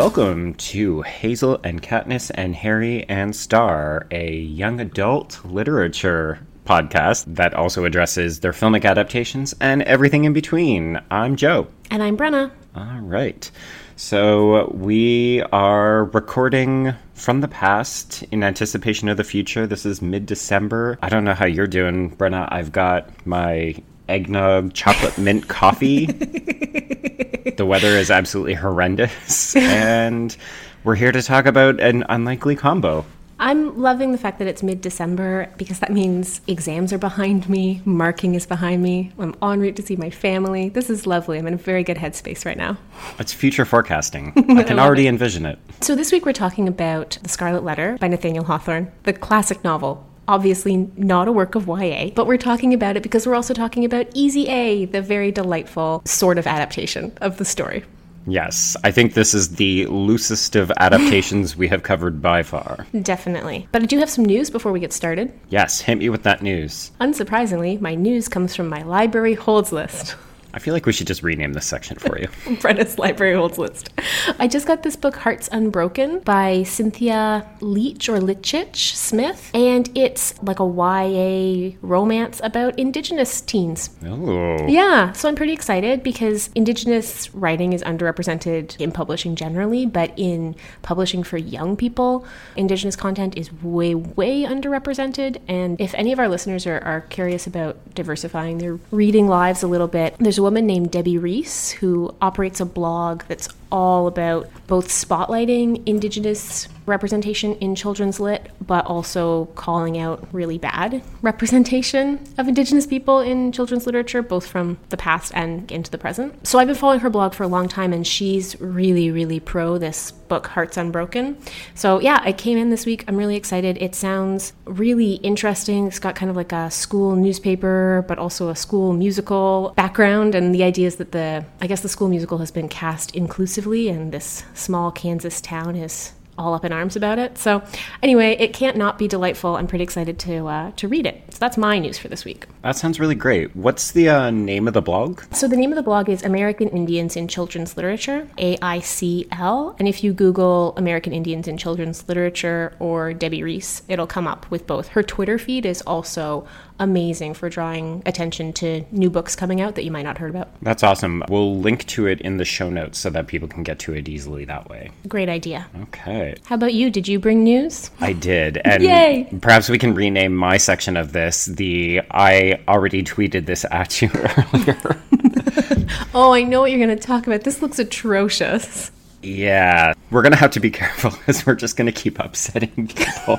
welcome to Hazel and Katniss and Harry and Star, a young adult literature podcast that also addresses their filmic adaptations and everything in between. I'm Joe. And I'm Brenna. All right. So we are recording from the past in anticipation of the future. This is mid December. I don't know how you're doing, Brenna. I've got my eggnog chocolate mint coffee. the weather is absolutely horrendous. And we're here to talk about an unlikely combo. I'm loving the fact that it's mid December because that means exams are behind me, marking is behind me. I'm en route to see my family. This is lovely. I'm in a very good headspace right now. It's future forecasting. I can already it. envision it. So, this week we're talking about The Scarlet Letter by Nathaniel Hawthorne, the classic novel obviously not a work of YA, but we're talking about it because we're also talking about Easy A, the very delightful sort of adaptation of the story. Yes, I think this is the loosest of adaptations we have covered by far. Definitely. But I do have some news before we get started. Yes, hit me with that news. Unsurprisingly, my news comes from my library holds list. I feel like we should just rename this section for you. Brenna's Library Holds List. I just got this book, Hearts Unbroken, by Cynthia Leach or Leitich Smith, and it's like a YA romance about Indigenous teens. Oh. Yeah, so I'm pretty excited because Indigenous writing is underrepresented in publishing generally, but in publishing for young people, Indigenous content is way, way underrepresented. And if any of our listeners are, are curious about diversifying their reading lives a little bit, there's a woman named Debbie Reese who operates a blog that's all about both spotlighting Indigenous representation in children's lit, but also calling out really bad representation of Indigenous people in children's literature, both from the past and into the present. So I've been following her blog for a long time, and she's really, really pro this book, Hearts Unbroken. So yeah, I came in this week. I'm really excited. It sounds really interesting. It's got kind of like a school newspaper, but also a school musical background. And the idea is that the, I guess the school musical has been cast inclusively and this small Kansas town is all up in arms about it. So, anyway, it can't not be delightful. I'm pretty excited to uh, to read it. So that's my news for this week. That sounds really great. What's the uh, name of the blog? So the name of the blog is American Indians in Children's Literature, AICL. And if you Google American Indians in Children's Literature or Debbie Reese, it'll come up with both. Her Twitter feed is also amazing for drawing attention to new books coming out that you might not heard about. That's awesome. We'll link to it in the show notes so that people can get to it easily that way. Great idea. Okay. How about you? Did you bring news? I did. And Yay! perhaps we can rename my section of this the I already tweeted this at you earlier. oh, I know what you're going to talk about. This looks atrocious. Yeah, we're gonna have to be careful because we're just gonna keep upsetting people.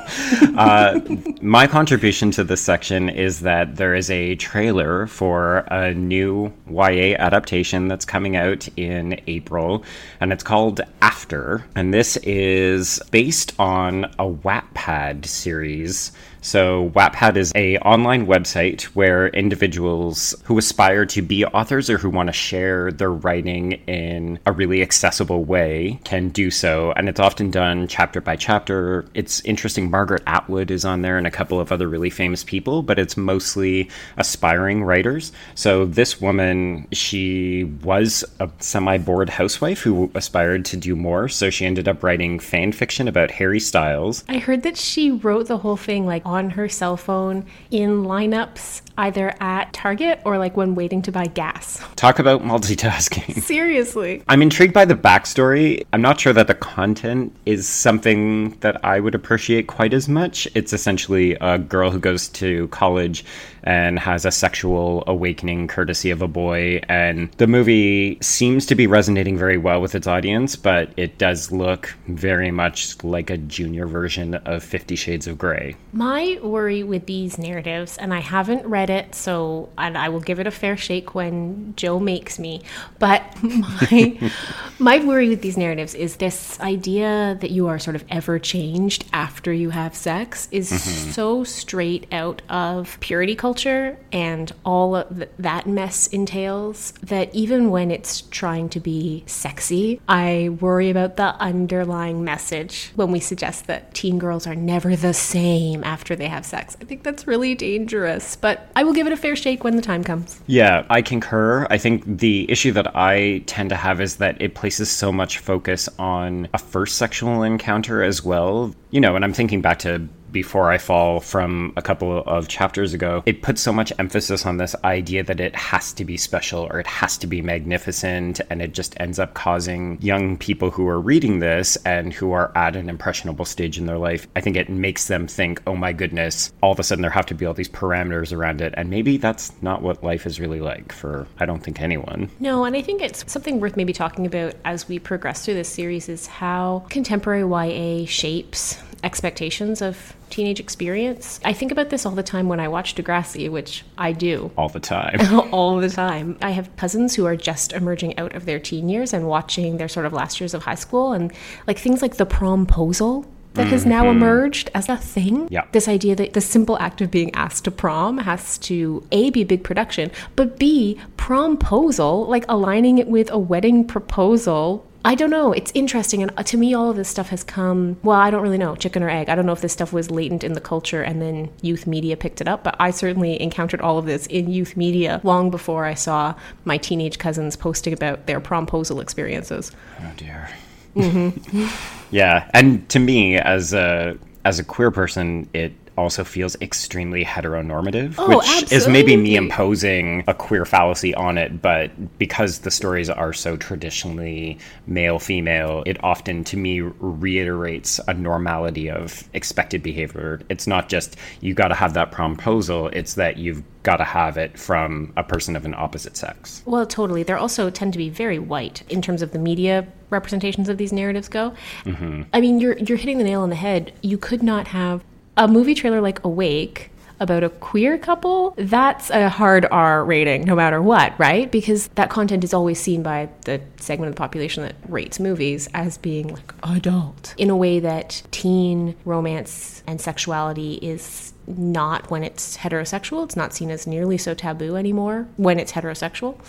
uh, my contribution to this section is that there is a trailer for a new YA adaptation that's coming out in April, and it's called After. And this is based on a Wattpad series so Wattpad is a online website where individuals who aspire to be authors or who want to share their writing in a really accessible way can do so, and it's often done chapter by chapter. It's interesting. Margaret Atwood is on there, and a couple of other really famous people, but it's mostly aspiring writers. So this woman, she was a semi-bored housewife who aspired to do more, so she ended up writing fan fiction about Harry Styles. I heard that she wrote the whole thing like on her cell phone in lineups either at Target or like when waiting to buy gas. Talk about multitasking. Seriously. I'm intrigued by the backstory. I'm not sure that the content is something that I would appreciate quite as much. It's essentially a girl who goes to college and has a sexual awakening courtesy of a boy. And the movie seems to be resonating very well with its audience, but it does look very much like a junior version of Fifty Shades of Grey. My worry with these narratives, and I haven't read it, so and I will give it a fair shake when Joe makes me. But my my worry with these narratives is this idea that you are sort of ever changed after you have sex is mm-hmm. so straight out of purity culture and all of that mess entails that even when it's trying to be sexy, I worry about the underlying message when we suggest that teen girls are never the same after they have sex. I think that's really dangerous, but I will give it a fair shake when the time comes. Yeah, I concur. I think the issue that I tend to have is that it places so much focus on a first sexual encounter as well. You know, and I'm thinking back to before I Fall from a couple of chapters ago, it puts so much emphasis on this idea that it has to be special or it has to be magnificent. And it just ends up causing young people who are reading this and who are at an impressionable stage in their life, I think it makes them think, oh my goodness, all of a sudden there have to be all these parameters around it. And maybe that's not what life is really like for, I don't think, anyone. No, and I think it's something worth maybe talking about as we progress through this series is how contemporary YA shapes expectations of teenage experience. I think about this all the time when I watch Degrassi, which I do. All the time. all the time. I have cousins who are just emerging out of their teen years and watching their sort of last years of high school and like things like the promposal that has now Mm-hmm. emerged as a thing. Yeah. This idea that the simple act of being asked to prom has to A, be a big production, but B, promposal, like aligning it with a wedding proposal. I don't know. It's interesting. And uh, to me, all of this stuff has come, well, I don't really know, chicken or egg. I don't know if this stuff was latent in the culture and then youth media picked it up, but I certainly encountered all of this in youth media long before I saw my teenage cousins posting about their promposal experiences. Oh dear. yeah, and to me, as a as a queer person, it also feels extremely heteronormative, Oh, which is maybe me imposing a queer fallacy on it. But because the stories are so traditionally male female, it often to me reiterates a normality of expected behavior. It's not just you got to have that promposal; it's that you've got to have it from a person of an opposite sex. Well, totally. They're also tend to be very white in terms of the media representations of these narratives go. Mm-hmm. I mean, you're you're hitting the nail on the head. You could not have a movie trailer like Awake about a queer couple. That's a hard R rating, no matter what, right? Because that content is always seen by the segment of the population that rates movies as being like adult in a way that teen romance and sexuality is not when it's heterosexual. It's not seen as nearly so taboo anymore when it's heterosexual.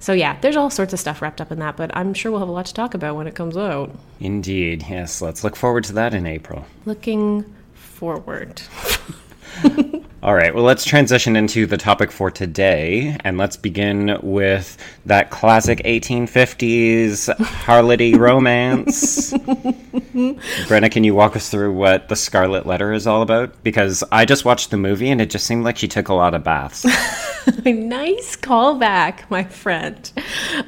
So, yeah, there's all sorts of stuff wrapped up in that, but I'm sure we'll have a lot to talk about when it comes out. Indeed, yes. Let's look forward to that in April. Looking forward. All right, well, let's transition into the topic for today, and let's begin with that classic 1850s harlotty romance. Brenna, can you walk us through what the Scarlet Letter is all about? Because I just watched the movie, and it just seemed like she took a lot of baths. nice callback, my friend.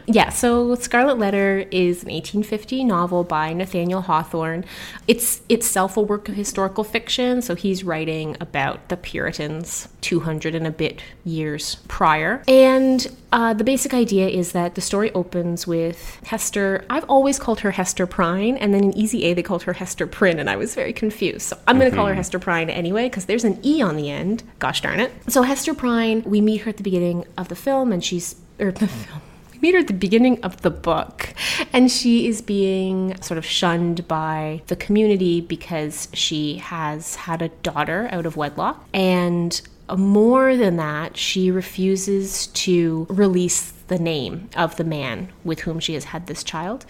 Yeah, so Scarlet Letter is an 1850 novel by Nathaniel Hawthorne. It's itself a work of historical fiction, so he's writing about the Puritans 200 and a bit years prior. And uh, the basic idea is that the story opens with Hester. I've always called her Hester Prynne, and then in Easy A they called her Hester Prynne, and I was very confused. So I'm going to call her Hester Prynne anyway, because there's an E on the end. Gosh darn it. So Hester Prynne, we meet her at the beginning of the film, and she's or the film. We meet her at the beginning of the book, and she is being sort of shunned by the community because she has had a daughter out of wedlock. And more than that, she refuses to release the name of the man with whom she has had this child.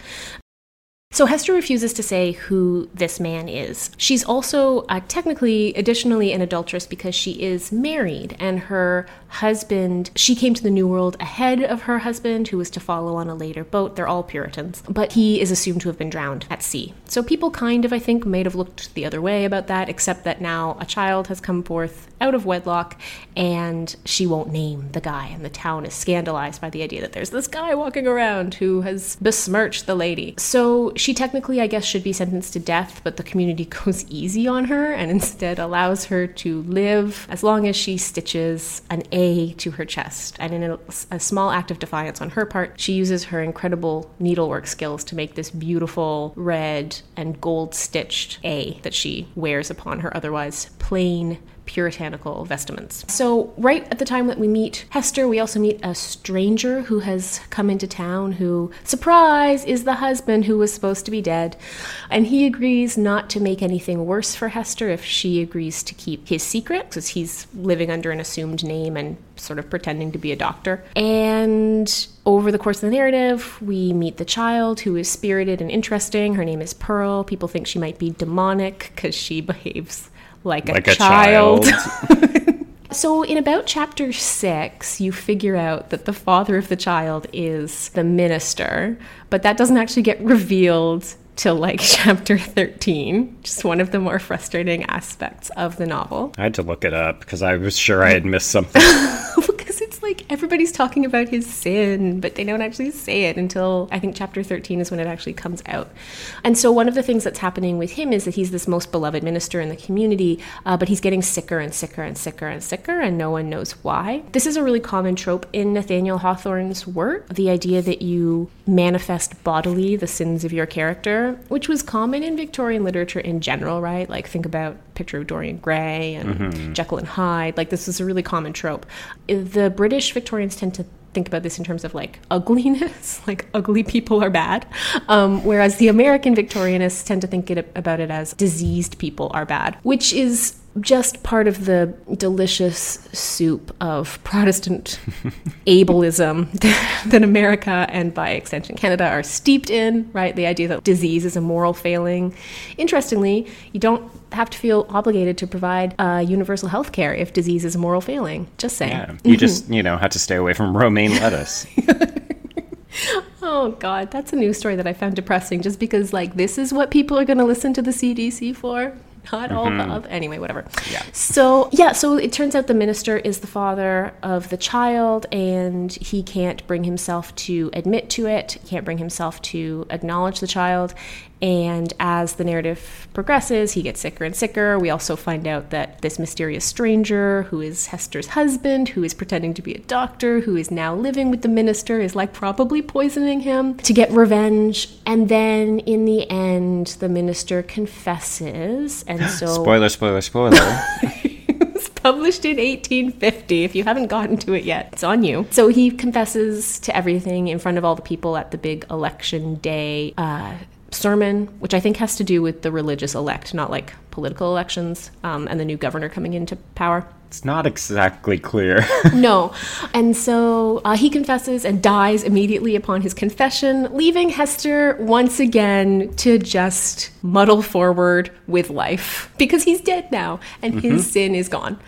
So Hester refuses to say who this man is. She's also uh, technically, additionally, an adulteress because she is married, and her husband. She came to the New World ahead of her husband, who was to follow on a later boat. They're all Puritans, but he is assumed to have been drowned at sea. So people kind of, I think, might have looked the other way about that, except that now a child has come forth out of wedlock, and she won't name the guy, and the town is scandalized by the idea that there's this guy walking around who has besmirched the lady. So she technically, I guess, should be sentenced to death, but the community goes easy on her and instead allows her to live as long as she stitches an A to her chest. And in a, a small act of defiance on her part, she uses her incredible needlework skills to make this beautiful red and gold stitched A that she wears upon her otherwise plain puritanical vestments. So, right at the time that we meet Hester, we also meet a stranger who has come into town who, surprise, is the husband who was supposed to be dead. And he agrees not to make anything worse for Hester if she agrees to keep his secret, because he's living under an assumed name and sort of pretending to be a doctor. And over the course of the narrative, we meet the child who is spirited and interesting. Her name is Pearl. People think she might be demonic because she behaves like a a child. child. So, in about chapter six, you figure out that the father of the child is the minister, but that doesn't actually get revealed till like chapter 13, just one of the more frustrating aspects of the novel. I had to look it up because I was sure I had missed something. it's like everybody's talking about his sin, but they don't actually say it until I think chapter 13 is when it actually comes out. And so, one of the things that's happening with him is that he's this most beloved minister in the community, uh, but he's getting sicker and sicker and sicker and sicker, and no one knows why. This is a really common trope in Nathaniel Hawthorne's work the idea that you manifest bodily the sins of your character, which was common in Victorian literature in general, right? Like, think about picture of Dorian Gray and Jekyll and Hyde. Like, this is a really common trope. The British Victorians tend to think about this in terms of like ugliness, like ugly people are bad. Um, whereas the American Victorianists tend to think it, about it as diseased people are bad, which is just part of the delicious soup of Protestant ableism that America and by extension Canada are steeped in, right? The idea that disease is a moral failing. Interestingly, you don't have to feel obligated to provide uh, universal health care if disease is a moral failing. Just saying. Yeah, you just, you know, had to stay away from romaine lettuce. Oh God, that's a news story that I found depressing. Just because, like, this is what people are going to listen to the CDC for. Not all mm-hmm. the other. Anyway, whatever. Yeah. So yeah, so it turns out the minister is the father of the child, and he can't bring himself to admit to it. he Can't bring himself to acknowledge the child. And as the narrative progresses, he gets sicker and sicker. We also find out that this mysterious stranger, who is Hester's husband, who is pretending to be a doctor, who is now living with the minister, is like probably poisoning him to get revenge. And then in the end, the minister confesses. And so. Spoiler, spoiler, spoiler. It was published in 1850. If you haven't gotten to it yet, it's on you. So he confesses to everything in front of all the people at the big election day uh, sermon, which I think has to do with the religious elect, not like political elections um, and the new governor coming into power. It's not exactly clear. No. And so uh, he confesses and dies immediately upon his confession, leaving Hester once again to just muddle forward with life because he's dead now and his sin is gone.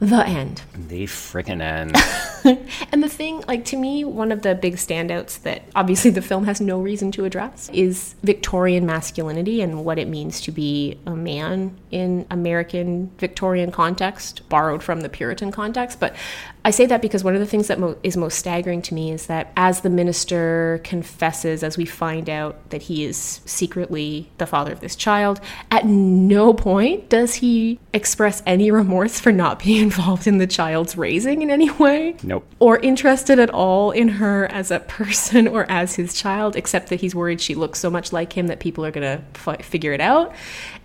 The end. the freaking end. and the thing, like to me, one of the big standouts that obviously the film has no reason to address is Victorian masculinity and what it means to be a man in American Victorian context, borrowed from the Puritan context. But I say that because one of the things that mo- is most staggering to me is that as the minister confesses, as we find out that he is secretly the father of this child, at no point does he express any remorse for not being involved in the child's raising in any way Nope. or interested at all in her as a person or as his child, except that he's worried she looks so much like him that people are going to f- figure it out.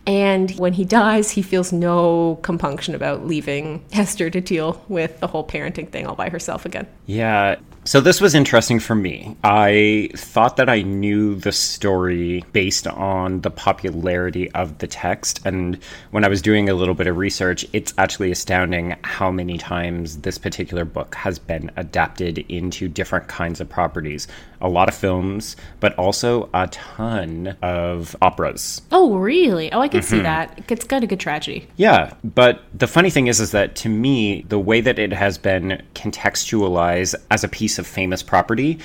And when he dies, he feels no compunction about leaving Hester to deal with the whole parenting thing all by herself again. Yeah. So this was interesting for me. I thought that I knew the story based on the popularity of the text. And when I was doing a little bit of research, it's actually astounding how many times this particular book has been adapted into different kinds of properties. A lot of films, but also a ton of operas. Oh, really? Oh, I can see mm-hmm. that. It's got a good tragedy. Yeah, but the funny thing is, is that to me, the way that it has been contextualized as a piece of famous property,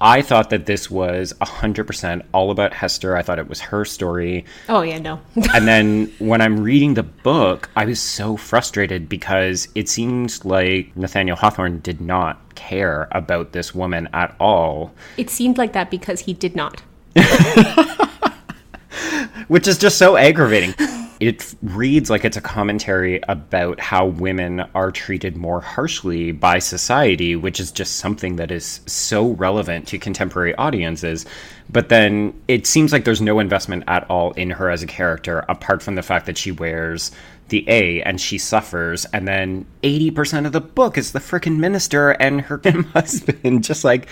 I thought that this was 100% all about Hester. I thought it was her story. Oh, yeah, no. And then when I'm reading the book, I was so frustrated because it seems like Nathaniel Hawthorne did not care about this woman at all, it seemed like that because he did not. which is just so aggravating. It reads like it's a commentary about how women are treated more harshly by society, which is just something that is so relevant to contemporary audiences. But then it seems like there's no investment at all in her as a character, apart from the fact that she wears the A and she suffers. And then 80% of the book is the frickin' minister and her husband just like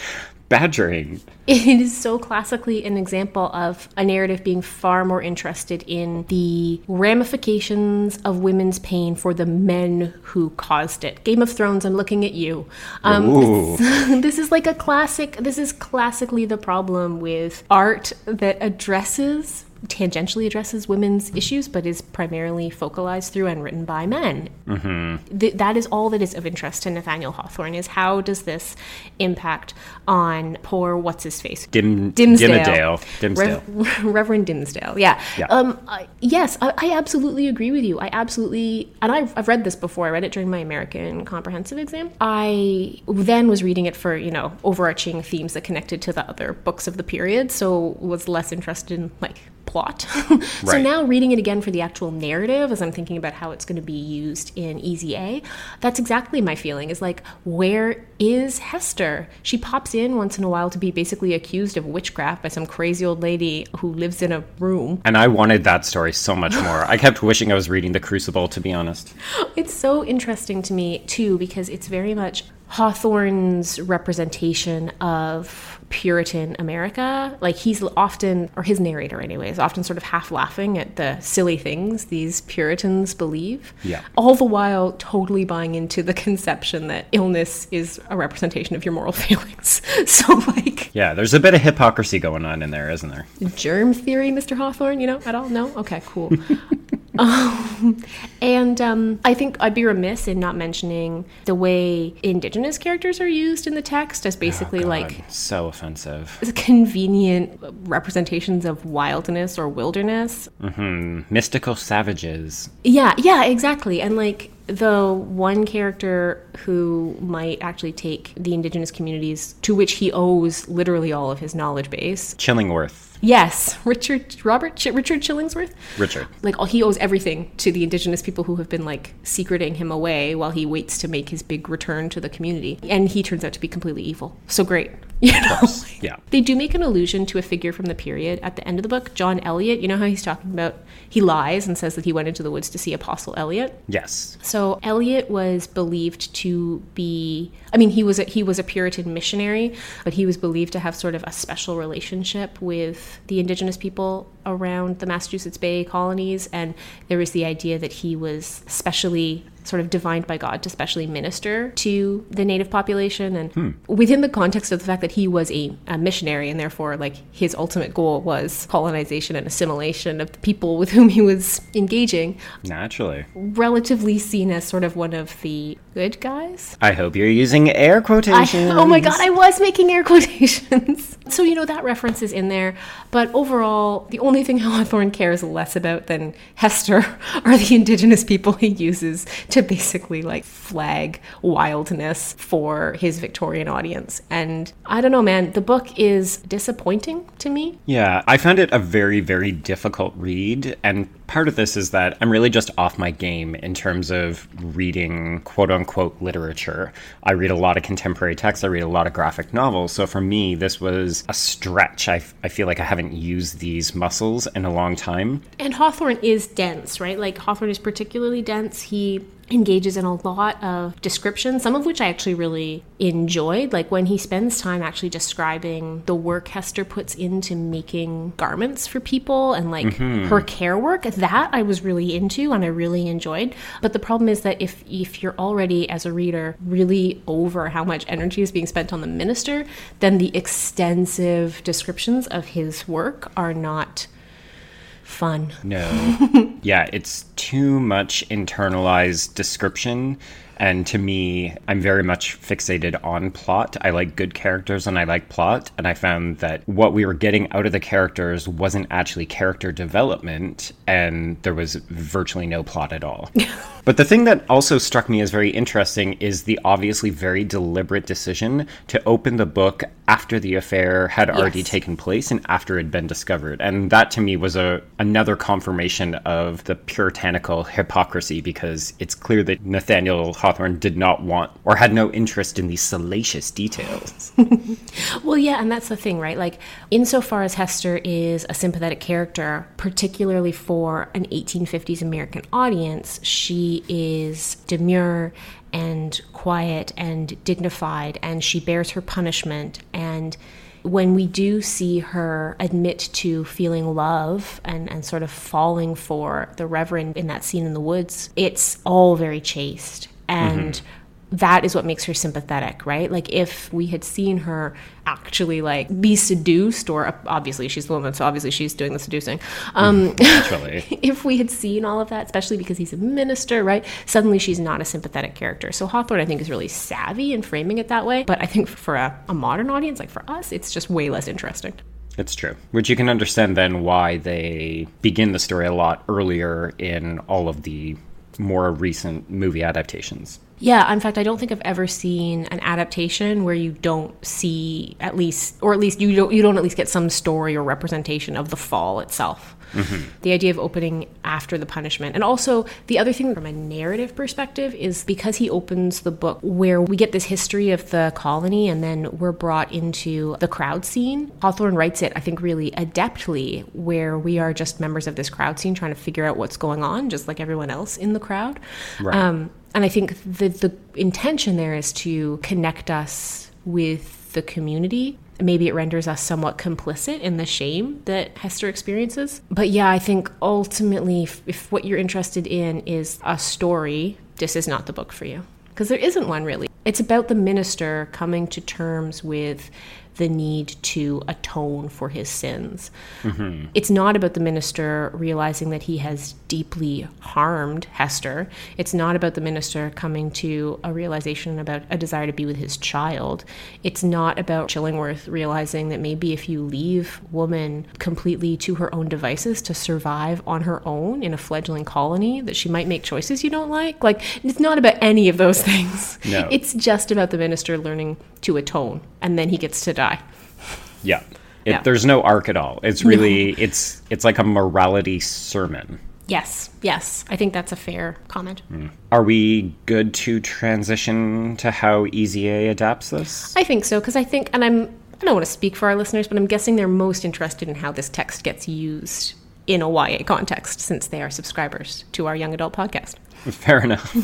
badgering. It is so classically an example of a narrative being far more interested in the ramifications of women's pain for the men who caused it. Game of Thrones, I'm looking at you. Um, this is like a classic, this is classically the problem with art that addresses tangentially addresses women's issues, but is primarily focalized through and written by men. Mm-hmm. Th- that is all that is of interest to Nathaniel Hawthorne is how does this impact on poor what's his face Dim, Dimmesdale. Dimmesdale. Rev- Reverend Dimmesdale. Yeah. Yeah. Um. I, yes, I, I absolutely agree with you. I absolutely, and I've, I've read this before. I read it during my American comprehensive exam. I then was reading it for you know overarching themes that connected to the other books of the period, so was less interested in like plot. so now reading it again for the actual narrative as I'm thinking about how it's going to be used in Easy A, that's exactly my feeling is like, where is Hester? She pops in once in a while to be basically accused of witchcraft by some crazy old lady who lives in a room. And I wanted that story so much more. I kept wishing I was reading The Crucible, to be honest. It's so interesting to me too because it's very much Hawthorne's representation of Puritan America. Like he's often, or his narrator anyway, is often sort of half laughing at the silly things these Puritans believe. Yeah. All the while totally buying into the conception that illness is a representation of your moral failings. So like Yeah, there's a bit of hypocrisy going on in there, isn't there? germ theory, Mr. Hawthorne, you know, at all? No? Okay, cool. um, and um, I think I'd be remiss in not mentioning the way indigenous characters are used in the text as basically God, like so offensive. convenient representations of wildness or wilderness. Hmm. Mystical savages. Yeah, yeah, exactly. And like the one character who might actually take the indigenous communities to which he owes literally all of his knowledge base. Chillingworth. Yes, Richard Robert Ch- Richard Chillingsworth. Richard. Like all, he owes everything to the indigenous people who have been like secreting him away while he waits to make his big return to the community. And he turns out to be completely evil. So great. You know? Yeah. They do make an allusion to a figure from the period at the end of the book, John Eliot. You know how he's talking about he lies and says that he went into the woods to see Apostle Eliot. Yes. So Eliot was believed to be I mean he was a, he was a Puritan missionary, but he was believed to have sort of a special relationship with the indigenous people around the Massachusetts Bay colonies and there was the idea that he was specially sort of divined by God to specially minister to the native population and hmm. within the context of the fact that he was a, a missionary and therefore like his ultimate goal was colonization and assimilation of the people with whom he was engaging Naturally. relatively seen as sort of one of the good guys. I hope you're using air I, quotations. oh my god, I was making air quotations. so, you know, that reference is in there. But overall, the only thing Hawthorne cares less about than Hester are the indigenous people he uses to basically like flag wildness for his Victorian audience. And I don't know, man, the book is disappointing to me. Yeah, I found it a very, very difficult read. And part of this is that I'm really just off my game in terms of reading quote unquote literature. I read a lot of contemporary texts, I read a lot of graphic novels. So for me, this was a stretch. I, I feel like I haven't used these muscles in a long time. And Hawthorne is dense, right? Like Hawthorne is particularly dense. He engages in a lot of description, some of which I actually really enjoyed. Like when he spends time actually describing the work Hester puts into making garments for people and like mm-hmm. her care work, that I was really into and I really enjoyed. But the problem is that if if you're already as a reader really over how much energy is being spent on the minister, then the extensive descriptions of his work are not fun. No. yeah, it's too much internalized description. And to me, I'm very much fixated on plot. I like good characters and I like plot. And I found that what we were getting out of the characters wasn't actually character development, and there was virtually no plot at all. but the thing that also struck me as very interesting is the obviously very deliberate decision to open the book after the affair had already taken place and after it had been discovered. And that to me was a another confirmation of the puritanical hypocrisy because it's clear that Nathaniel Hawthorne did not want or had no interest in these salacious details. Well, yeah, and that's the thing, right? Like, insofar as Hester is a sympathetic character, particularly for an 1850s American audience, she is demure and quiet and dignified, and she bears her punishment. And when we do see her admit to feeling love and, and sort of falling for the Reverend in that scene in the woods, it's all very chaste. And that is what makes her sympathetic, right? Like if we had seen her actually like be seduced, or obviously she's the woman, so obviously she's doing the seducing. Um, Naturally, if we had seen all of that, especially because he's a minister, right? Suddenly she's not a sympathetic character. So Hawthorne, I think, is really savvy in framing it that way. But I think for a, a modern audience, like for us, it's just way less interesting. It's true. Which you can understand then why they begin the story a lot earlier in all of the more recent movie adaptations. Yeah, in fact, I don't think I've ever seen an adaptation where you don't see at least, or at least you don't, you don't at least get some story or representation of the fall itself. Mm-hmm. The idea of opening after the punishment. And also, the other thing from a narrative perspective is because he opens the book where we get this history of the colony and then we're brought into the crowd scene. Hawthorne writes it, I think, really adeptly, where we are just members of this crowd scene trying to figure out what's going on, just like everyone else in the crowd. Right. Um, and I think the the intention there is to connect us with the community. Maybe it renders us somewhat complicit in the shame that Hester experiences. But yeah, I think ultimately, if, if what you're interested in is a story, this is not the book for you. Because there isn't one really. It's about the minister coming to terms with the need to atone for his sins. Mm-hmm. It's not about the minister realizing that he has deeply harmed Hester. It's not about the minister coming to a realization about a desire to be with his child. It's not about Chillingworth realizing that maybe if you leave woman completely to her own devices to survive on her own in a fledgling colony, that she might make choices you don't like. Like, it's not about any of those things. No. It's just about the minister learning to atone, and then he gets to die. Yeah. It, yeah. There's no arc at all. It's really no. it's it's like a morality sermon. Yes, yes. I think that's a fair comment. Mm. Are we good to transition to how Easy A adapts this? I think so because I think, and I'm I don't want to speak for our listeners, but I'm guessing they're most interested in how this text gets used in a YA context since they are subscribers to our young adult podcast. Fair enough.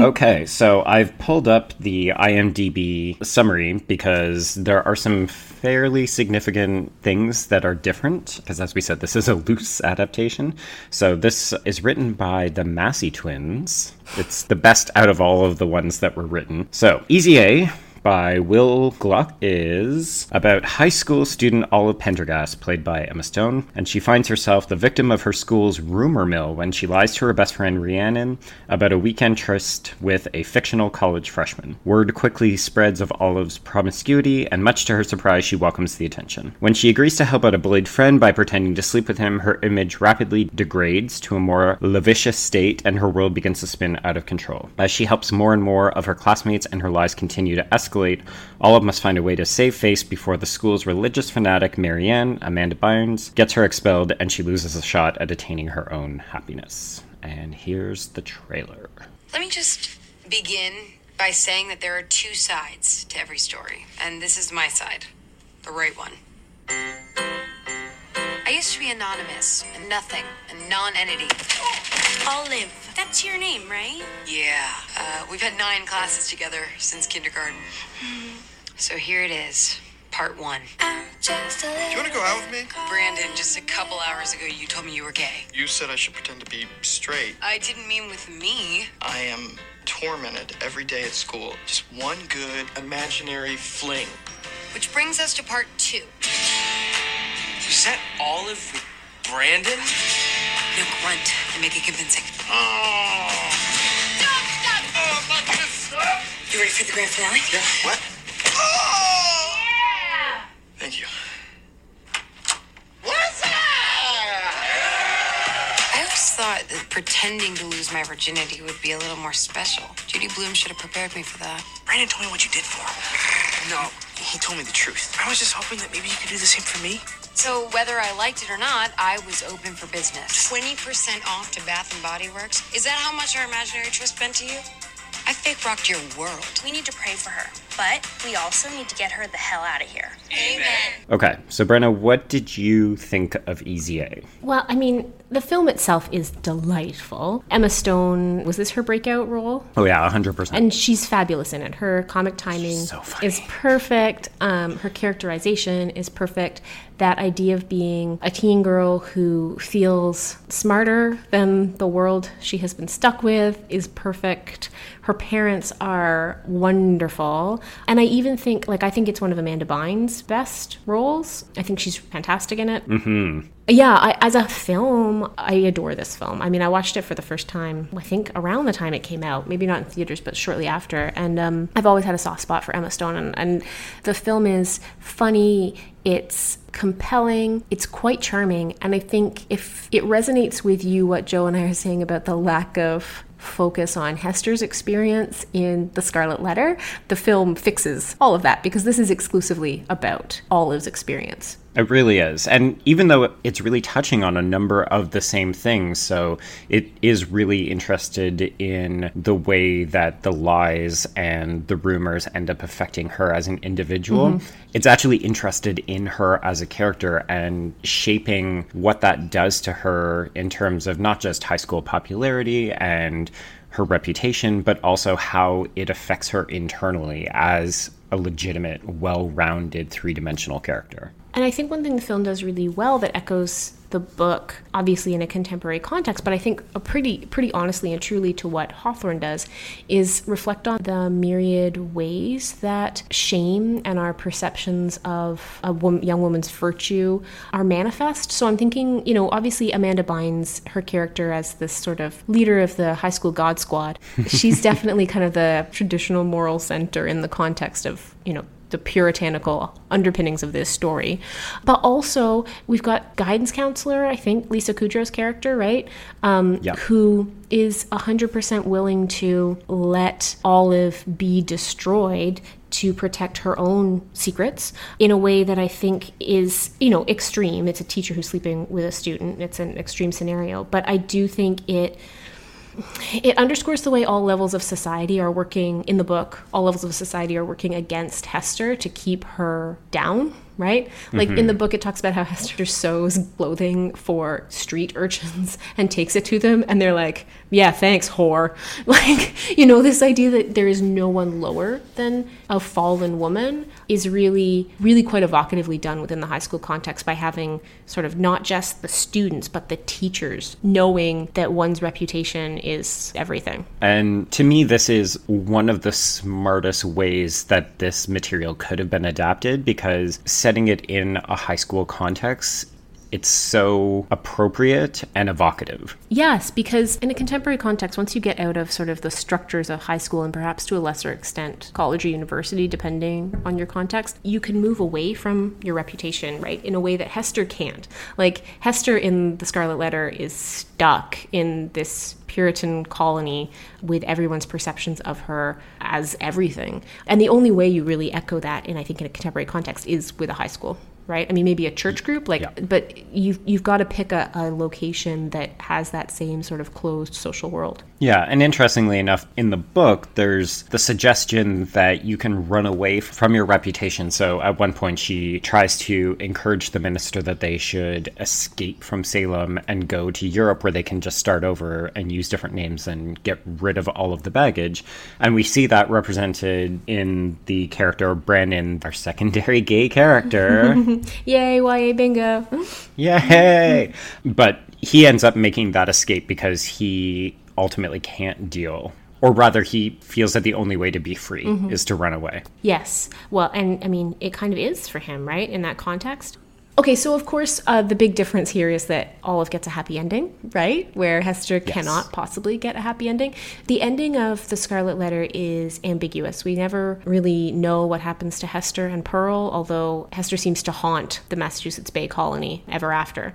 okay, so I've pulled up the IMDb summary because there are some fairly significant things that are different. Because, as we said, this is a loose adaptation. So, this is written by the Massey twins. It's the best out of all of the ones that were written. So, Easy A by Will Gluck is about high school student Olive Penderghast, played by Emma Stone, and she finds herself the victim of her school's rumor mill when she lies to her best friend Rhiannon about a weekend tryst with a fictional college freshman. Word quickly spreads of Olive's promiscuity, and much to her surprise, she welcomes the attention. When she agrees to help out a bullied friend by pretending to sleep with him, her image rapidly degrades to a more lascivious state, and her world begins to spin out of control. As she helps more and more of her classmates and her lies continue to escalate, escalate, Olive must find a way to save face before the school's religious fanatic, Marianne, Amanda Bynes, gets her expelled and she loses a shot at attaining her own happiness. And here's the trailer. Let me just begin by saying that there are two sides to every story, and this is my side, the right one. I used to be anonymous, a nothing, a non entity. Olive, that's your name, right? Yeah. Uh, we've had nine classes together since kindergarten. Mm. So here it is. Part one. Do you want to go out with me? Brandon, just a couple hours ago, you told me you were gay. You said I should pretend to be straight. I didn't mean with me. I am tormented every day at school. Just one good imaginary fling. Which brings us to part two. Was that Olive with Brandon? No grunt and make it convincing. Oh. Stop, stop. Oh, my goodness. You ready for the grand finale? Yeah. What? Oh. Yeah. Thank you. What's that? I always thought that pretending to lose my virginity would be a little more special. Judy Blume should have prepared me for that. Brandon told me what you did for him. No, he told me the truth. I was just hoping that maybe you could do the same for me. So whether I liked it or not, I was open for business. 20% off to Bath and Body Works. Is that how much our imaginary tryst meant to you? I fake rocked your world. We need to pray for her, but we also need to get her the hell out of here. Amen. Okay, so Brenna, what did you think of Easy A? Well, I mean, the film itself is delightful. Emma Stone, was this her breakout role? Oh yeah, hundred percent. And she's fabulous in it. Her comic timing so is perfect. Um, her characterization is perfect. That idea of being a teen girl who feels smarter than the world she has been stuck with is perfect. Her parents are wonderful. And I even think, like, I think it's one of Amanda Bynes' best roles. I think she's fantastic in it. Mm-hmm. Yeah, I, as a film, I adore this film. I mean, I watched it for the first time, I think around the time it came out, maybe not in theaters, but shortly after. And um, I've always had a soft spot for Emma Stone. And, and the film is funny, it's compelling, it's quite charming. And I think if it resonates with you, what Joe and I are saying about the lack of focus on Hester's experience in The Scarlet Letter, the film fixes all of that because this is exclusively about Olive's experience. It really is. And even though it's really touching on a number of the same things, so it is really interested in the way that the lies and the rumors end up affecting her as an individual. Mm-hmm. It's actually interested in her as a character and shaping what that does to her in terms of not just high school popularity and her reputation, but also how it affects her internally as a legitimate, well rounded, three dimensional character. And I think one thing the film does really well that echoes the book, obviously in a contemporary context, but I think a pretty, pretty honestly and truly to what Hawthorne does, is reflect on the myriad ways that shame and our perceptions of a young woman's virtue are manifest. So I'm thinking, you know, obviously Amanda Bynes, her character as this sort of leader of the high school God Squad, she's definitely kind of the traditional moral center in the context of, you know, the puritanical underpinnings of this story. But also, we've got guidance counselor, I think, Lisa Kudrow's character, right? Um, Yeah. Who is 100% willing to let Olive be destroyed to protect her own secrets in a way that I think is, you know, extreme. It's a teacher who's sleeping with a student. It's an extreme scenario. But I do think it it underscores the way all levels of society are working in the book all levels of society are working against hester to keep her down right? Like in mm-hmm. the book it talks about how hester sews clothing for street urchins and takes it to them and they're like yeah thanks whore. Like you know this idea that there is no one lower than a fallen woman is really really quite evocatively done within the high school context by having sort of not just the students but the teachers knowing that one's reputation is everything. And to me, this is one of the smartest ways that this material could have been adapted because setting it in a high school context, it's so appropriate and evocative. Yes, because in a contemporary context, once you get out of sort of the structures of high school and perhaps to a lesser extent college or university, depending on your context, you can move away from your reputation, right? In a way that Hester can't. Like, Hester in The Scarlet Letter is stuck in this Puritan colony with everyone's perceptions of her as everything. And the only way you really echo that in, I think, in a contemporary context is with a high school right? I mean, maybe a church group, like, Yeah. but you've you've got to pick a, a location that has that same sort of closed social world. Yeah, and interestingly enough, in the book, there's the suggestion that you can run away from your reputation. So at one point, she tries to encourage the minister that they should escape from Salem and go to Europe where they can just start over and use different names and get rid of all of the baggage. And we see that represented in the character Brandon, our secondary gay character. Yay, YA bingo. Yay! But he ends up making that escape because he ultimately can't deal. Or rather, he feels that the only way to be free mm-hmm. is to run away. Yes. Well, and I mean, it kind of is for him, right? In that context. Okay, so of course, uh, the big difference here is that Olive gets a happy ending, right? Where Hester cannot possibly get a happy ending. The ending of The Scarlet Letter is ambiguous. We never really know what happens to Hester and Pearl, although Hester seems to haunt the Massachusetts Bay Colony ever after.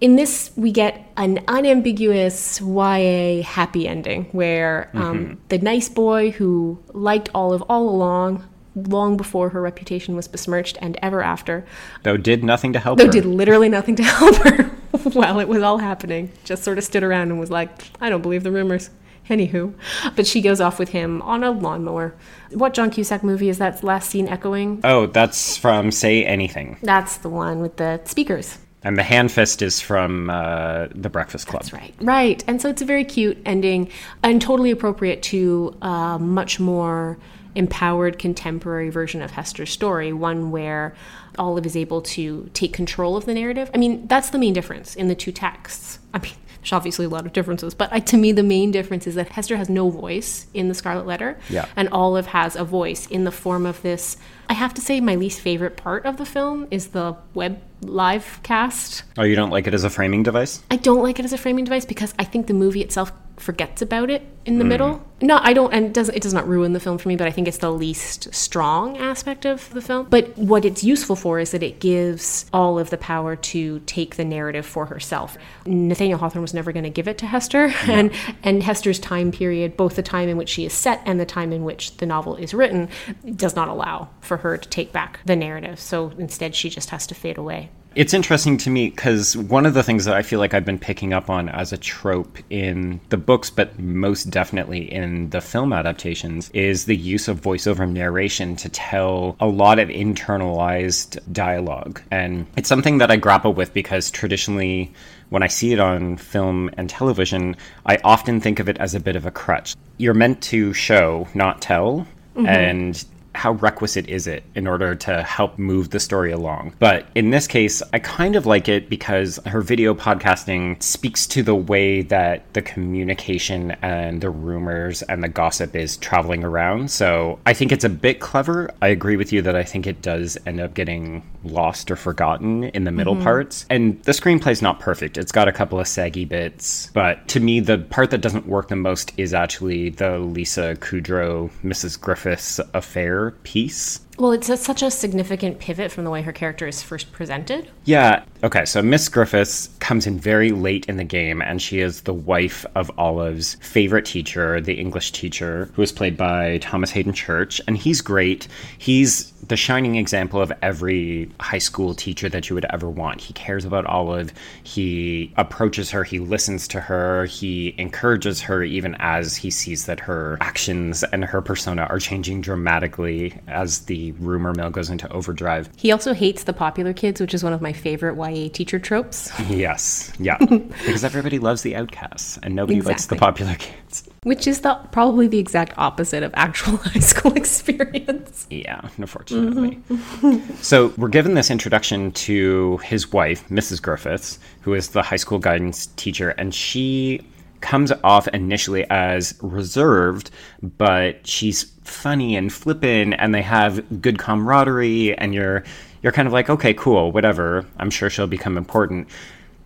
In this, we get an unambiguous YA happy ending where um, the nice boy who liked Olive all along, long before her reputation was besmirched and ever after, Though did nothing to help though her. did literally nothing to help her while it was all happening, just sort of stood around and was like, I don't believe the rumors. Anywho, but she goes off with him on a lawnmower. What John Cusack movie is that last scene echoing? Oh, that's from Say Anything. That's the one with the speakers. And the hand fist is from uh, The Breakfast Club. That's right. Right. And so it's a very cute ending and totally appropriate to a much more empowered contemporary version of Hester's story, one where Olive is able to take control of the narrative. I mean, that's the main difference in the two texts. I mean, there's obviously a lot of differences, but I, to me, the main difference is that Hester has no voice in the Scarlet Letter, Yeah. and Olive has a voice in the form of this. I have to say, my least favorite part of the film is the web live cast. Oh, you don't like it as a framing device? I don't like it as a framing device because I think the movie itself forgets about it in the mm-hmm. middle. No, I don't, and it doesn't. It does not ruin the film for me, but I think it's the least strong aspect of the film. But what it's useful for is that it gives all of the power to take the narrative for herself. Nathaniel Hawthorne was never going to give it to Hester, and and Hester's time period, both the time in which she is set and the time in which the novel is written, does not allow for her to take back the narrative. So instead, she just has to fade away. It's interesting to me because one of the things that I feel like I've been picking up on as a trope in the books, but most definitely in the film adaptations, is the use of voiceover narration to tell a lot of internalized dialogue. And it's something that I grapple with because traditionally, when I see it on film and television, I often think of it as a bit of a crutch. You're meant to show, not tell. Mm-hmm. And how requisite is it in order to help move the story along? But in this case, I kind of like it because her video podcasting speaks to the way that the communication and the rumors and the gossip is traveling around. So I think it's a bit clever. I agree with you that I think it does end up getting lost or forgotten in the middle mm-hmm. parts. And the screenplay's not perfect. It's got a couple of saggy bits, but to me, the part that doesn't work the most is actually the Lisa Kudrow, Mrs. Griffiths affair piece. Well, it's a, such a significant pivot from the way her character is first presented. Yeah. Okay. So Miss Griffiths comes in very late in the game, and she is the wife of Olive's favorite teacher, the English teacher, who is played by Thomas Haden Church, and he's great. He's the shining example of every high school teacher that you would ever want. He cares about Olive. He approaches her. He listens to her. He encourages her, even as he sees that her actions and her persona are changing dramatically as the rumor mill goes into overdrive. He also hates the popular kids, which is one of my favorite YA teacher tropes, Yes, yeah, because everybody loves the outcasts and nobody likes the popular kids. Which is the probably the exact opposite of actual high school experience. Yeah, unfortunately. so we're given this introduction to his wife, Mrs. Griffiths, who is the high school guidance teacher, and she comes off initially as reserved, but she's funny and flippant, and they have good camaraderie, and you're you're kind of like, okay, cool, whatever. I'm sure she'll become important.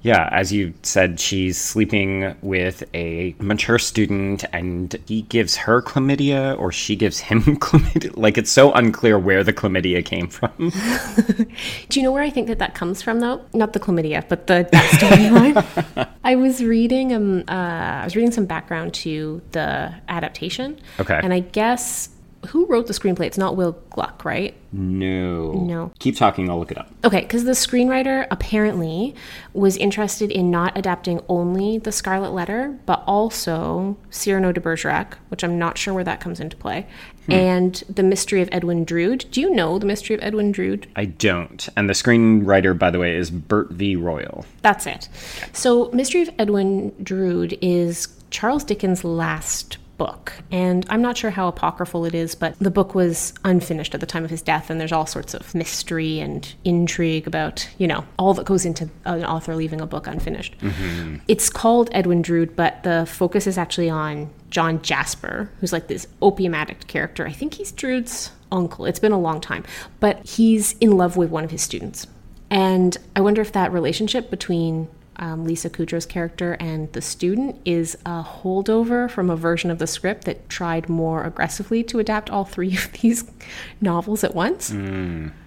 Yeah, as you said, she's sleeping with a mature student and he gives her chlamydia or she gives him chlamydia. Like, it's so unclear where the chlamydia came from. Do you know where I think that that comes from, though? Not the chlamydia, but the storyline. I was reading um, uh, I was reading some background to the adaptation. Okay. and I guess who wrote the screenplay? It's not Will Gluck, right? No. No. Keep talking, I'll look it up. Okay, because the screenwriter apparently was interested in not adapting only The Scarlet Letter, but also Cyrano de Bergerac, which I'm not sure where that comes into play, hmm. and The Mystery of Edwin Drood. Do you know The Mystery of Edwin Drood? I don't. And the screenwriter, by the way, is Bert V. Royal. That's it. So, Mystery of Edwin Drood is Charles Dickens' last book. And I'm not sure how apocryphal it is, but the book was unfinished at the time of his death, and there's all sorts of mystery and intrigue about, you know, all that goes into an author leaving a book unfinished. Mm-hmm. It's called Edwin Drood, but the focus is actually on John Jasper, who's like this opium addict character. I think he's Drood's uncle. It's been a long time, but he's in love with one of his students. And I wonder if that relationship between um, Lisa Kudrow's character and the student is a holdover from a version of the script that tried more aggressively to adapt all three of these novels at once,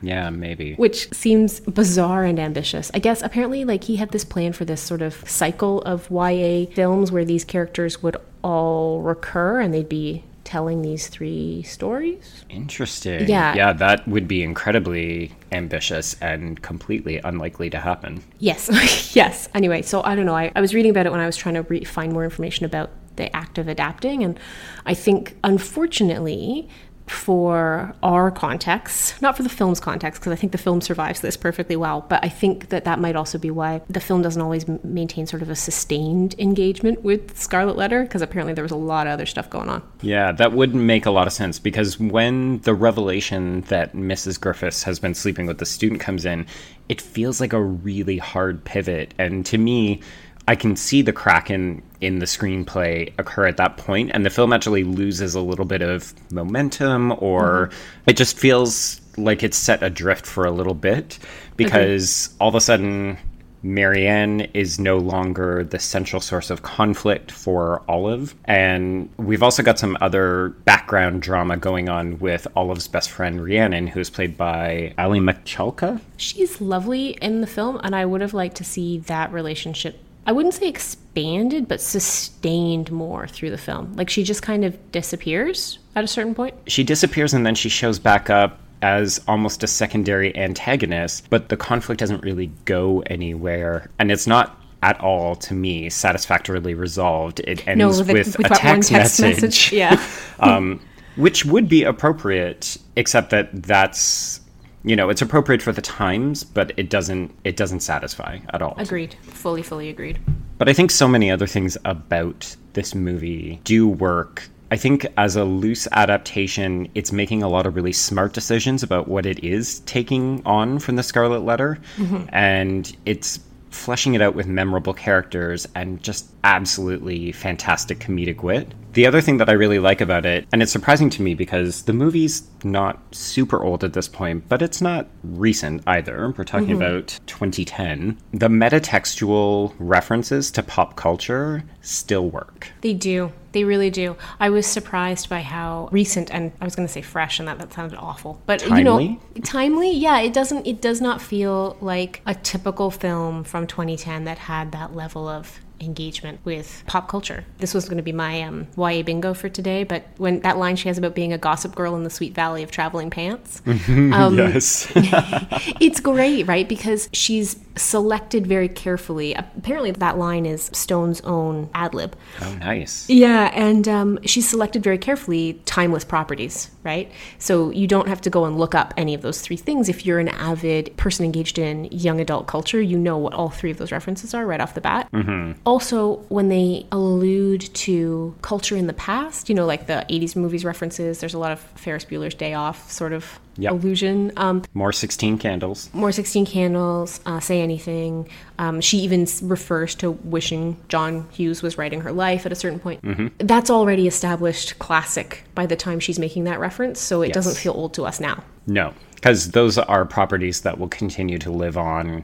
Yeah, maybe. which seems bizarre and ambitious. I guess apparently, like, he had this plan for this sort of cycle of YA films where these characters would all recur and they'd be telling these three stories. Interesting. Yeah. Yeah, that would be incredibly ambitious and completely unlikely to happen. Yes, yes. Anyway, so I don't know. I, I was reading about it when I was trying to re- find more information about the act of adapting. And I think, unfortunately, for our context, not for the film's context, because I think the film survives this perfectly well, but I think that that might also be why the film doesn't always maintain sort of a sustained engagement with Scarlet Letter, because apparently there was a lot of other stuff going on. Yeah, that would make a lot of sense because when the revelation that Mrs. Griffiths has been sleeping with the student comes in, it feels like a really hard pivot. And to me, I can see the crack in, in the screenplay occur at that point, and the film actually loses a little bit of momentum, or mm-hmm. it just feels like it's set adrift for a little bit because mm-hmm. all of a sudden Marianne is no longer the central source of conflict for Olive. And we've also got some other background drama going on with Olive's best friend, Rhiannon, who's played by Aly Michalka. She's lovely in the film, and I would have liked to see that relationship. I wouldn't say expanded, but sustained more through the film. Like she just kind of disappears at a certain point. She disappears and then she shows back up as almost a secondary antagonist, but the conflict doesn't really go anywhere. And it's not at all, to me, satisfactorily resolved. It ends with, a- with, with a one text, text message. message. Yeah. um, which would be appropriate, except that that's you know it's appropriate for the times, but it doesn't it doesn't satisfy at all. agreed. Fully, fully agreed. But I think so many other things about this movie do work. I think as a loose adaptation, it's making a lot of really smart decisions about what it is taking on from the Scarlet Letter, mm-hmm. and it's fleshing it out with memorable characters and just absolutely fantastic comedic wit. The other thing that I really like about it, and it's surprising to me because the movie's not super old at this point, but it's not recent either. We're talking mm-hmm. about 2010. The metatextual references to pop culture still work. They do. They really do. I was surprised by how recent and I was going to say fresh, and that that sounded awful. But you know, Timely? timely. Yeah, it doesn't. It does not feel like a typical film from 2010 that had that level of engagement with pop culture. This was going to be my um, YA bingo for today, but when that line she has about being a gossip girl in the sweet valley of traveling pants, um, yes. it's great, right? Because she's selected very carefully. Apparently, that line is Stone's own ad lib. oh, nice. Yeah, and um, she's selected very carefully timeless properties, right? So you don't have to go and look up any of those three things. If you're an avid person engaged in young adult culture, you know what all three of those references are right off the bat. Also, when they allude to culture in the past, you know, like the 80s movies references, there's a lot of Ferris Bueller's Day Off sort of Yep. allusion. Um, More 16 candles. more 16 candles uh, say anything um, she even refers to wishing john hughes was writing her life at a certain point that's already established classic by the time she's making that reference so it doesn't feel old to us now No, because those are properties that will continue to live on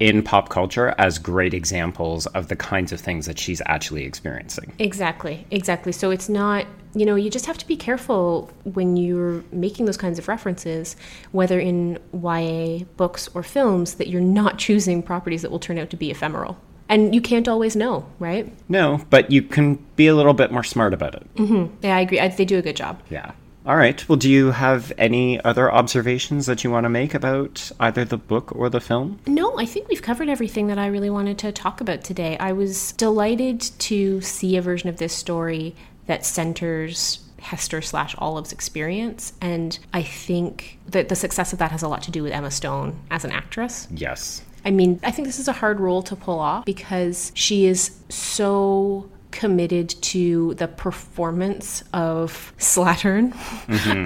in pop culture as great examples of the kinds of things that she's actually experiencing. exactly exactly so it's not you know you just have to be careful when you're making those kinds of references whether in ya books or films that you're not choosing properties that will turn out to be ephemeral and you can't always know right No, but you can be a little bit more smart about it. Mm-hmm. yeah i agree I, they do a good job Yeah. All right. Well, do you have any other observations that you want to make about either the book or the film? No, I think we've covered everything that I really wanted to talk about today. I was delighted to see a version of this story that centers Hester slash Olive's experience. And I think that the success of that has a lot to do with Emma Stone as an actress. Yes. I mean, I think this is a hard role to pull off because she is so committed to the performance of Slattern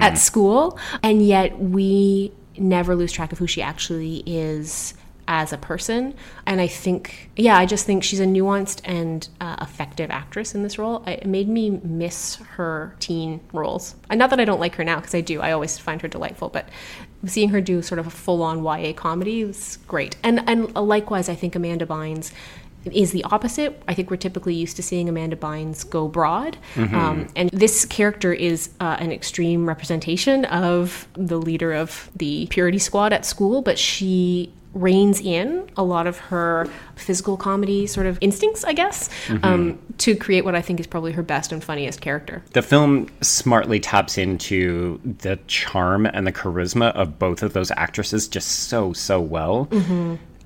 at school, and yet we never lose track of who she actually is as a person. And I think, yeah, I just think she's a nuanced and uh, effective actress in this role. It made me miss her teen roles. And not that I don't like her now, because I do. I always find her delightful, but seeing her do sort of a full-on YA comedy was great. And and likewise, I think Amanda Bynes is the opposite. I think we're typically used to seeing Amanda Bynes go broad, um, and this character is uh, an extreme representation of the leader of the purity squad at school, but she reins in a lot of her physical comedy sort of instincts, I guess, um, to create what I think is probably her best and funniest character. The film smartly taps into the charm and the charisma of both of those actresses just so, so well.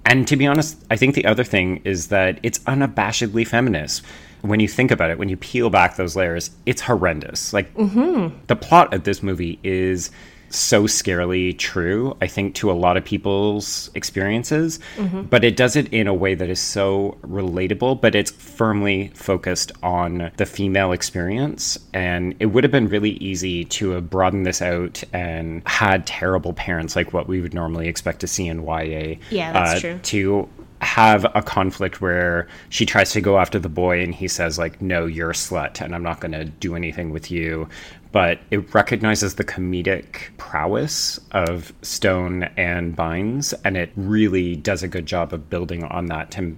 And to be honest, I think the other thing is that it's unabashedly feminist. when you think about it, when you peel back those layers, it's horrendous. Like mm-hmm. the plot of this movie is so scarily true, I think, to a lot of people's experiences, but it does it in a way that is so relatable, but it's firmly focused on the female experience. And it would have been really easy to have broadened this out and had terrible parents like what we would normally expect to see in YA. Yeah, that's uh, true. To have a conflict where she tries to go after the boy and he says like no you're a slut and i'm not going to do anything with you but it recognizes the comedic prowess of stone and bynes and it really does a good job of building on that to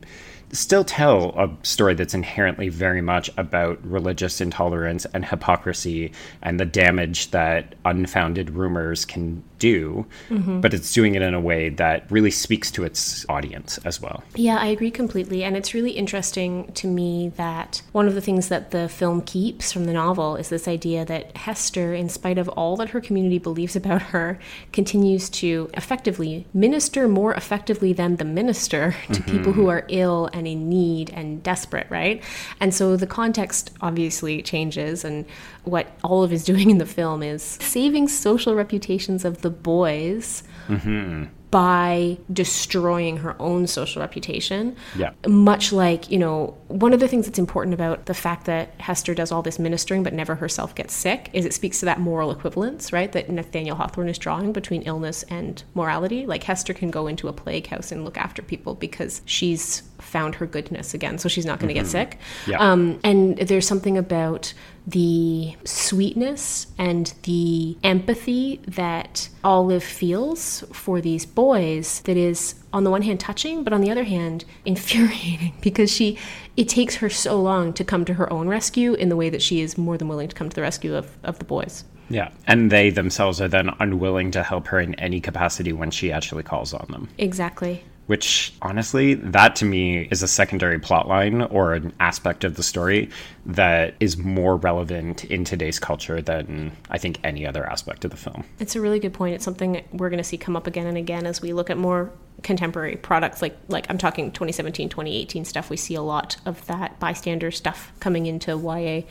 still tell a story that's inherently very much about religious intolerance and hypocrisy and the damage that unfounded rumors can do mm-hmm. but it's doing it in a way that really speaks to its audience as well Yeah, I agree completely. And it's really interesting to me that one of the things that the film keeps from the novel is this idea that Hester, in spite of all that her community believes about her, continues to effectively minister more effectively than the minister to mm-hmm. people who are ill and in need and desperate, right? And so the context obviously changes. And what Olive is doing in the film is saving social reputations of the boys mm-hmm. by destroying her own social reputation. Yeah. Much like, you know, one of the things that's important about the fact that Hester does all this ministering but never herself gets sick is it speaks to that moral equivalence, right? That Nathaniel Hawthorne is drawing between illness and morality. Like Hester can go into a plague house and look after people because she's found her goodness again, so she's not going to get sick. Yeah. Um, and there's something about the sweetness and the empathy that Olive feels for these boys that is on the one hand touching but on the other hand infuriating because she it takes her so long to come to her own rescue in the way that she is more than willing to come to the rescue of, of the boys. yeah and they themselves are then unwilling to help her in any capacity when she actually calls on them Exactly. Which honestly that to me is a secondary plot line or an aspect of the story that is more relevant in today's culture than i think any other aspect of the film It's a really good point. It's something we're going to see come up again and again as we look at more contemporary products like like I'm talking 2017 2018 stuff we see a lot of that bystander stuff coming into YA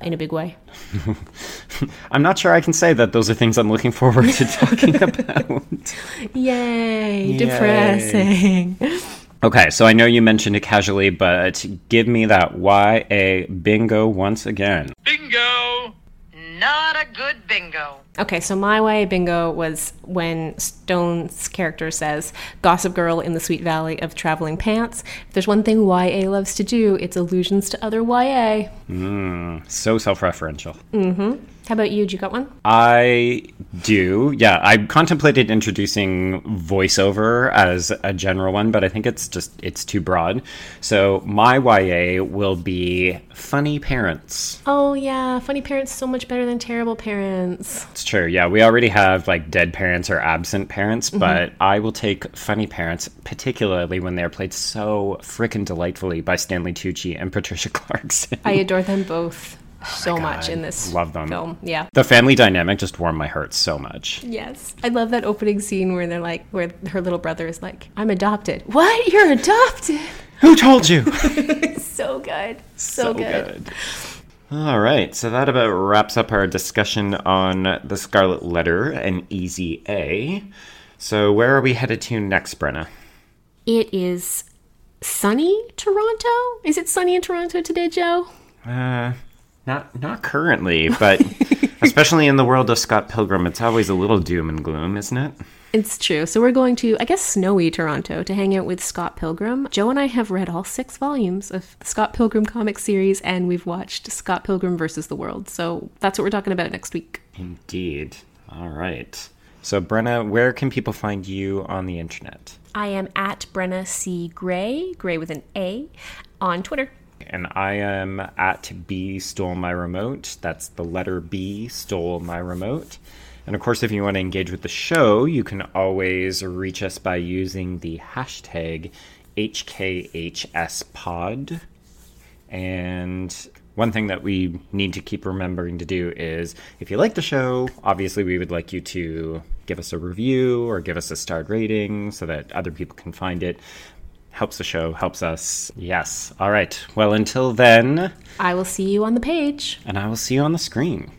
in a big way. i'm not sure i can say that those are things i'm looking forward to talking about Yay, depressing. okay so i know you mentioned it casually but give me that ya bingo once again Bingo! Not a good bingo. Okay, so my YA bingo was when Stone's character says, Gossip Girl in the Sweet Valley of Traveling Pants. If there's one thing YA loves to do, it's allusions to other YA. Hmm, so self-referential mm-hmm. How about you? Did you got one? I do. Yeah, I contemplated introducing voiceover as a general one, but I think it's just it's too broad. So my YA will be funny parents. Oh, yeah. Funny parents so much better than terrible parents. It's true. Yeah, we already have like dead parents or absent parents, mm-hmm. but I will take funny parents, particularly when they're played so frickin' delightfully by Stanley Tucci and Patricia Clarkson. I adore them both so my much in this Love them. film. Yeah. the family dynamic just warmed my heart so much. Yes. I love that opening scene where they're like, where her little brother is like, I'm adopted. What? You're adopted? Who told you? So good. So, good. All right, so that about wraps up our discussion on the Scarlet Letter and Easy A. So where are we headed to next, Brenna? It is sunny Toronto. Is it sunny in Toronto today, Joe? Uh, not not currently, but especially in the world of Scott Pilgrim, it's always a little doom and gloom, isn't it? It's true. So we're going to, I guess, snowy Toronto to hang out with Scott Pilgrim. Joe and I have read all six volumes of the Scott Pilgrim comic series, and we've watched Scott Pilgrim versus the World. So that's what we're talking about next week. Indeed. All right. So Brenna, where can people find you on the internet? I am at Brenna C. Gray, Gray with an A, on Twitter. And I am at B stole my remote. That's the letter B stole my remote. And of course, if you want to engage with the show, you can always reach us by using the hashtag HKHSPod. And one thing that we need to keep remembering to do is if you like the show, obviously we would like you to give us a review or give us a starred rating so that other people can find it. Helps the show, helps us. Yes. All right. Well, until then, I will see you on the page. and I will see you on the screen.